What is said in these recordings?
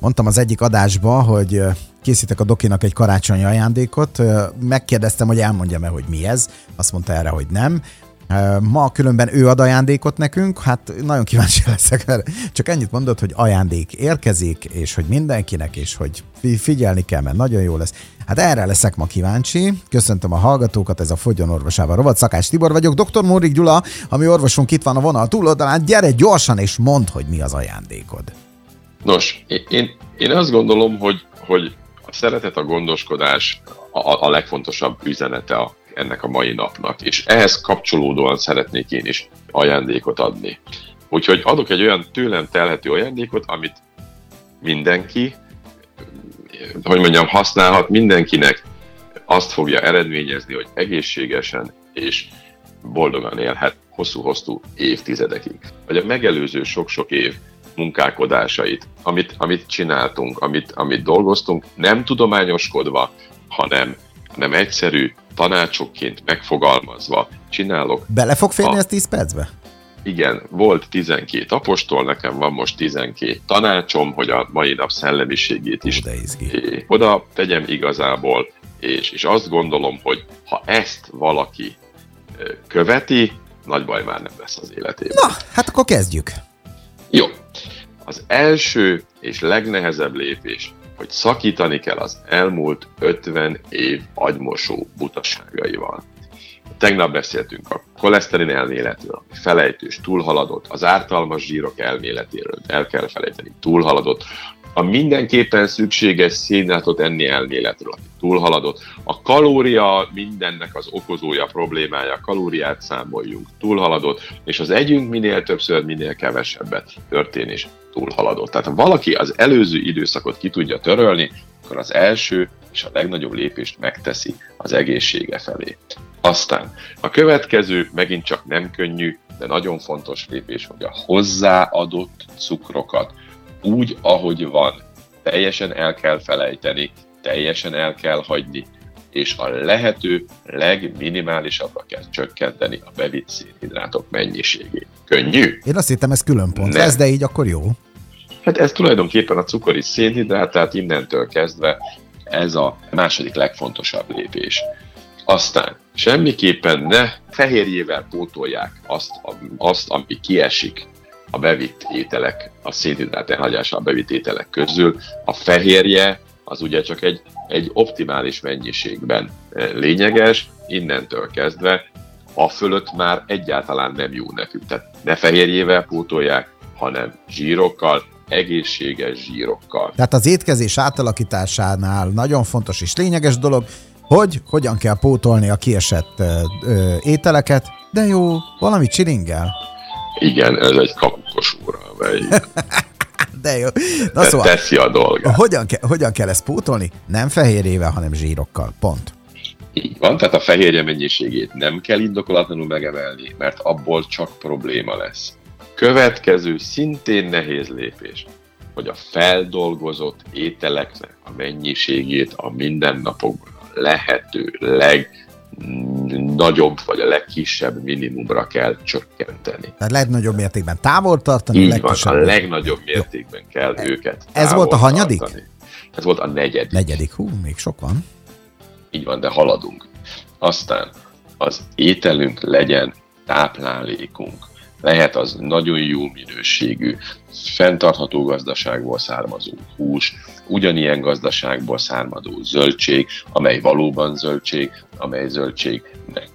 mondtam az egyik adásba, hogy készítek a Dokinak egy karácsonyi ajándékot. Megkérdeztem, hogy elmondjam-e, hogy mi ez. Azt mondta erre, hogy nem. Ma különben ő ad ajándékot nekünk, hát nagyon kíváncsi leszek, mert csak ennyit mondott, hogy ajándék érkezik, és hogy mindenkinek, és hogy figyelni kell, mert nagyon jó lesz. Hát erre leszek ma kíváncsi. Köszöntöm a hallgatókat, ez a Fogyon orvosával rovat. Szakás Tibor vagyok, dr. Mórik Gyula, ami orvosunk itt van a vonal túloldalán. Gyere gyorsan és mondd, hogy mi az ajándékod. Nos, én, én azt gondolom, hogy, hogy a szeretet, a gondoskodás a, a legfontosabb üzenete a, ennek a mai napnak, és ehhez kapcsolódóan szeretnék én is ajándékot adni. Úgyhogy adok egy olyan tőlem telhető ajándékot, amit mindenki, hogy mondjam, használhat, mindenkinek azt fogja eredményezni, hogy egészségesen és boldogan élhet hosszú-hosszú évtizedekig. Vagy a megelőző sok-sok év munkálkodásait, amit, amit csináltunk, amit, amit dolgoztunk, nem tudományoskodva, hanem, hanem egyszerű tanácsokként megfogalmazva csinálok. Bele fog férni a... ez 10 percbe? Igen, volt 12 apostol, nekem van most 12 tanácsom, hogy a mai nap szellemiségét is oda tegyem igazából, és, és azt gondolom, hogy ha ezt valaki követi, nagy baj már nem lesz az életében. Na, hát akkor kezdjük. Az első és legnehezebb lépés, hogy szakítani kell az elmúlt 50 év agymosó butaságaival. Tegnap beszéltünk a koleszterin elméletről, a felejtős, túlhaladott, az ártalmas zsírok elméletéről, el kell felejteni, túlhaladott, a mindenképpen szükséges szénhátot enni elméletről, túlhaladott. A kalória mindennek az okozója, problémája, kalóriát számoljunk, túlhaladott, és az együnk minél többször, minél kevesebbet történés túlhaladott. Tehát ha valaki az előző időszakot ki tudja törölni, akkor az első és a legnagyobb lépést megteszi az egészsége felé. Aztán a következő megint csak nem könnyű, de nagyon fontos lépés, hogy a hozzáadott cukrokat úgy, ahogy van, teljesen el kell felejteni, teljesen el kell hagyni, és a lehető legminimálisabbra kell csökkenteni a bevitt szénhidrátok mennyiségét. Könnyű? Én azt hittem, ez külön pont lesz, de így akkor jó. Hát ez tulajdonképpen a cukor és szénhidrát, tehát innentől kezdve ez a második legfontosabb lépés. Aztán semmiképpen ne fehérjével pótolják azt, azt ami kiesik a bevitt ételek, a szénhidrát elhagyása a bevitt ételek közül. A fehérje az ugye csak egy, egy optimális mennyiségben eh, lényeges, innentől kezdve a fölött már egyáltalán nem jó nekünk. Tehát ne fehérjével pótolják, hanem zsírokkal, egészséges zsírokkal. Tehát az étkezés átalakításánál nagyon fontos és lényeges dolog, hogy hogyan kell pótolni a kiesett ö, ö, ételeket, de jó, valami csiringel. Igen, ez egy kapukos óra, amely de jó. Na szóval, teszi a dolgát. Hogyan, ke- hogyan kell ezt pótolni? Nem fehérjével, hanem zsírokkal. Pont. Így van, tehát a fehérje mennyiségét nem kell indokolatlanul megemelni, mert abból csak probléma lesz. Következő szintén nehéz lépés, hogy a feldolgozott ételeknek a mennyiségét a mindennapokban a lehető legnagyobb vagy a legkisebb minimumra kell csökkenteni. Tehát legnagyobb mértékben távol tartani? Így van, a legnagyobb mértékben Jó. kell e- őket Ez volt a hanyadik? Tartani. Ez volt a negyedik. Negyedik, hú, még sok van. Így van, de haladunk. Aztán az ételünk legyen táplálékunk lehet az nagyon jó minőségű, fenntartható gazdaságból származó hús, ugyanilyen gazdaságból származó zöldség, amely valóban zöldség, amely zöldség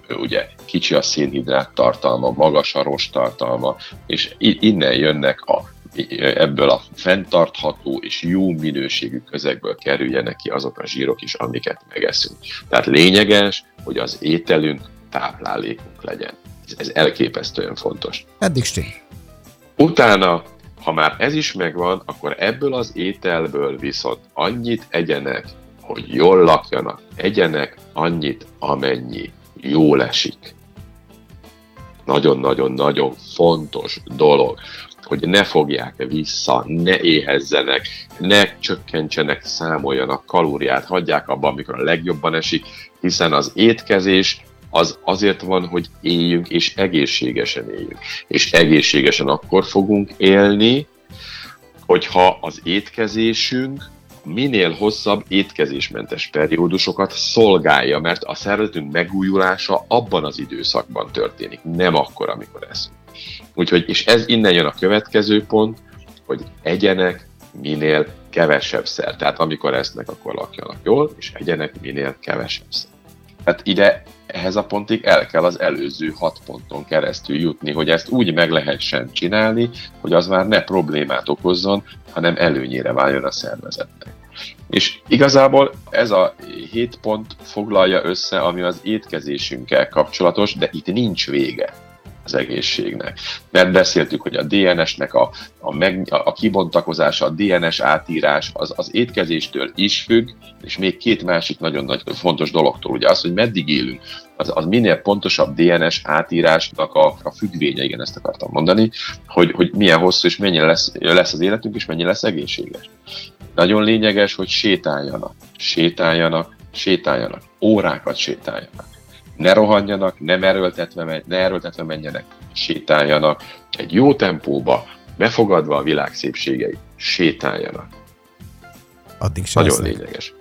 ugye kicsi a szénhidrát tartalma, magas a rost tartalma, és innen jönnek a ebből a fenntartható és jó minőségű közegből kerüljenek ki azok a zsírok is, amiket megeszünk. Tehát lényeges, hogy az ételünk táplálékunk legyen. Ez elképesztően fontos. Eddig stíl. Utána, ha már ez is megvan, akkor ebből az ételből viszont annyit egyenek, hogy jól lakjanak, egyenek annyit, amennyi jól esik. Nagyon-nagyon-nagyon fontos dolog, hogy ne fogják vissza, ne éhezzenek, ne csökkentsenek, számoljanak kalóriát, hagyják abban, amikor a legjobban esik, hiszen az étkezés az azért van, hogy éljünk és egészségesen éljünk. És egészségesen akkor fogunk élni, hogyha az étkezésünk minél hosszabb étkezésmentes periódusokat szolgálja, mert a szervezetünk megújulása abban az időszakban történik, nem akkor, amikor eszünk. Úgyhogy, és ez innen jön a következő pont, hogy egyenek minél kevesebb szer. Tehát amikor esznek, akkor lakjanak jól, és egyenek minél kevesebb szer. Tehát ide ehhez a pontig el kell az előző hat ponton keresztül jutni, hogy ezt úgy meg lehessen csinálni, hogy az már ne problémát okozzon, hanem előnyére váljon a szervezetnek. És igazából ez a hét pont foglalja össze, ami az étkezésünkkel kapcsolatos, de itt nincs vége az egészségnek. Mert beszéltük, hogy a DNS-nek a, a, meg, a kibontakozása, a DNS átírás az, az étkezéstől is függ, és még két másik nagyon nagy fontos dologtól, ugye az, hogy meddig élünk, az, az minél pontosabb DNS átírásnak a, a függvénye, igen, ezt akartam mondani, hogy, hogy milyen hosszú és mennyire lesz, lesz az életünk, és mennyire lesz egészséges. Nagyon lényeges, hogy sétáljanak, sétáljanak, sétáljanak, órákat sétáljanak ne rohanjanak, nem erőltetve, ne erőltetve menjenek, sétáljanak, egy jó tempóba, befogadva a világ szépségeit, sétáljanak. Addig sem Nagyon lesznek. lényeges.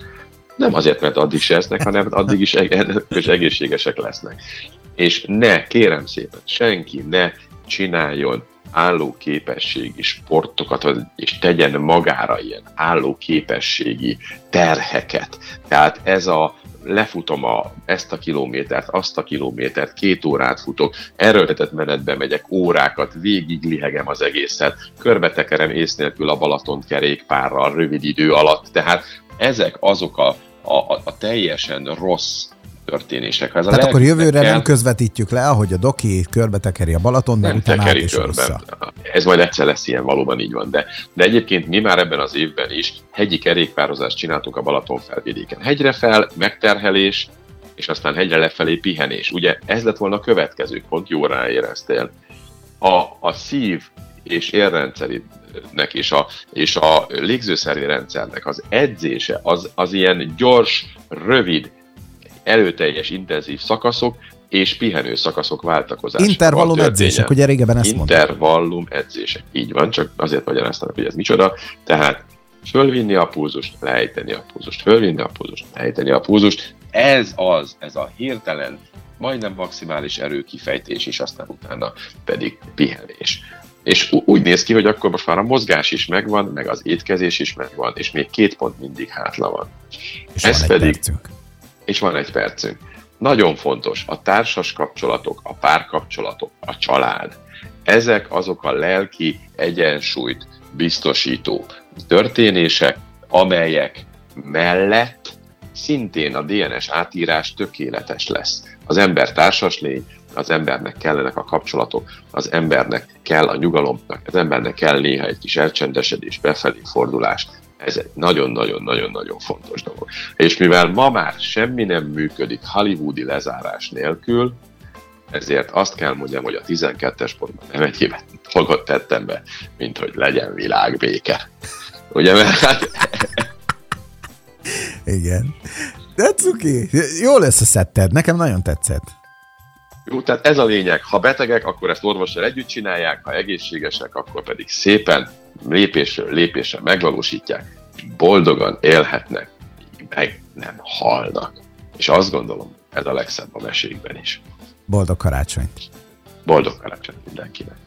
Nem azért, mert addig se esznek, hanem addig is és egészségesek lesznek. És ne, kérem szépen, senki ne csináljon álló képességi sportokat, és tegyen magára ilyen álló képességi terheket. Tehát ez a lefutom a, ezt a kilométert, azt a kilométert, két órát futok, erőltetett menetbe megyek, órákat, végig lihegem az egészet, körbetekerem ész nélkül a Balaton kerékpárral rövid idő alatt, tehát ezek azok a, a, a teljesen rossz történések. Ez Tehát akkor jövőre kell... nem közvetítjük le, ahogy a doki körbe tekeri a Balaton, de utána át is körben. Ez majd egyszer lesz ilyen, valóban így van. De, de egyébként mi már ebben az évben is hegyi kerékpározást csináltunk a Balaton felvidéken. Hegyre fel, megterhelés, és aztán hegyre lefelé pihenés. Ugye ez lett volna a következő pont, jó ráéreztél. A, a szív és érrendszerinek és a, és a légzőszervi rendszernek az edzése, az, az ilyen gyors, rövid, előteljes intenzív szakaszok és pihenő szakaszok váltakozásával Intervallum edzések, ugye régebben ezt Intervallum mondtam. edzések, így van, csak azért magyaráztam, hogy ez micsoda. Tehát fölvinni a pulzust, lejteni a pulzust, fölvinni a pulzust, lejteni a pulzust. Ez az, ez a hirtelen, majdnem maximális erőkifejtés, és aztán utána pedig pihenés. És úgy néz ki, hogy akkor most már a mozgás is megvan, meg az étkezés is megvan, és még két pont mindig hátla van. És Ez van pedig, percünk és van egy percünk. Nagyon fontos, a társas kapcsolatok, a párkapcsolatok, a család. Ezek azok a lelki egyensúlyt biztosító történések, amelyek mellett szintén a DNS átírás tökéletes lesz. Az ember társas lény, az embernek kellenek a kapcsolatok, az embernek kell a nyugalomnak, az embernek kell néha egy kis elcsendesedés, befelé fordulás, ez egy nagyon-nagyon-nagyon-nagyon fontos dolog. És mivel ma már semmi nem működik hollywoodi lezárás nélkül, ezért azt kell mondjam, hogy a 12-es pontban nem egy dolgot tettem be, mint hogy legyen világbéke. Ugye, mert hát... Igen. De cuki, jó lesz a szetted, nekem nagyon tetszett. Jó, tehát ez a lényeg. Ha betegek, akkor ezt orvossal együtt csinálják, ha egészségesek, akkor pedig szépen lépésről lépésre megvalósítják, boldogan élhetnek, meg nem halnak. És azt gondolom, ez a legszebb a mesékben is. Boldog karácsonyt! Boldog karácsonyt mindenkinek!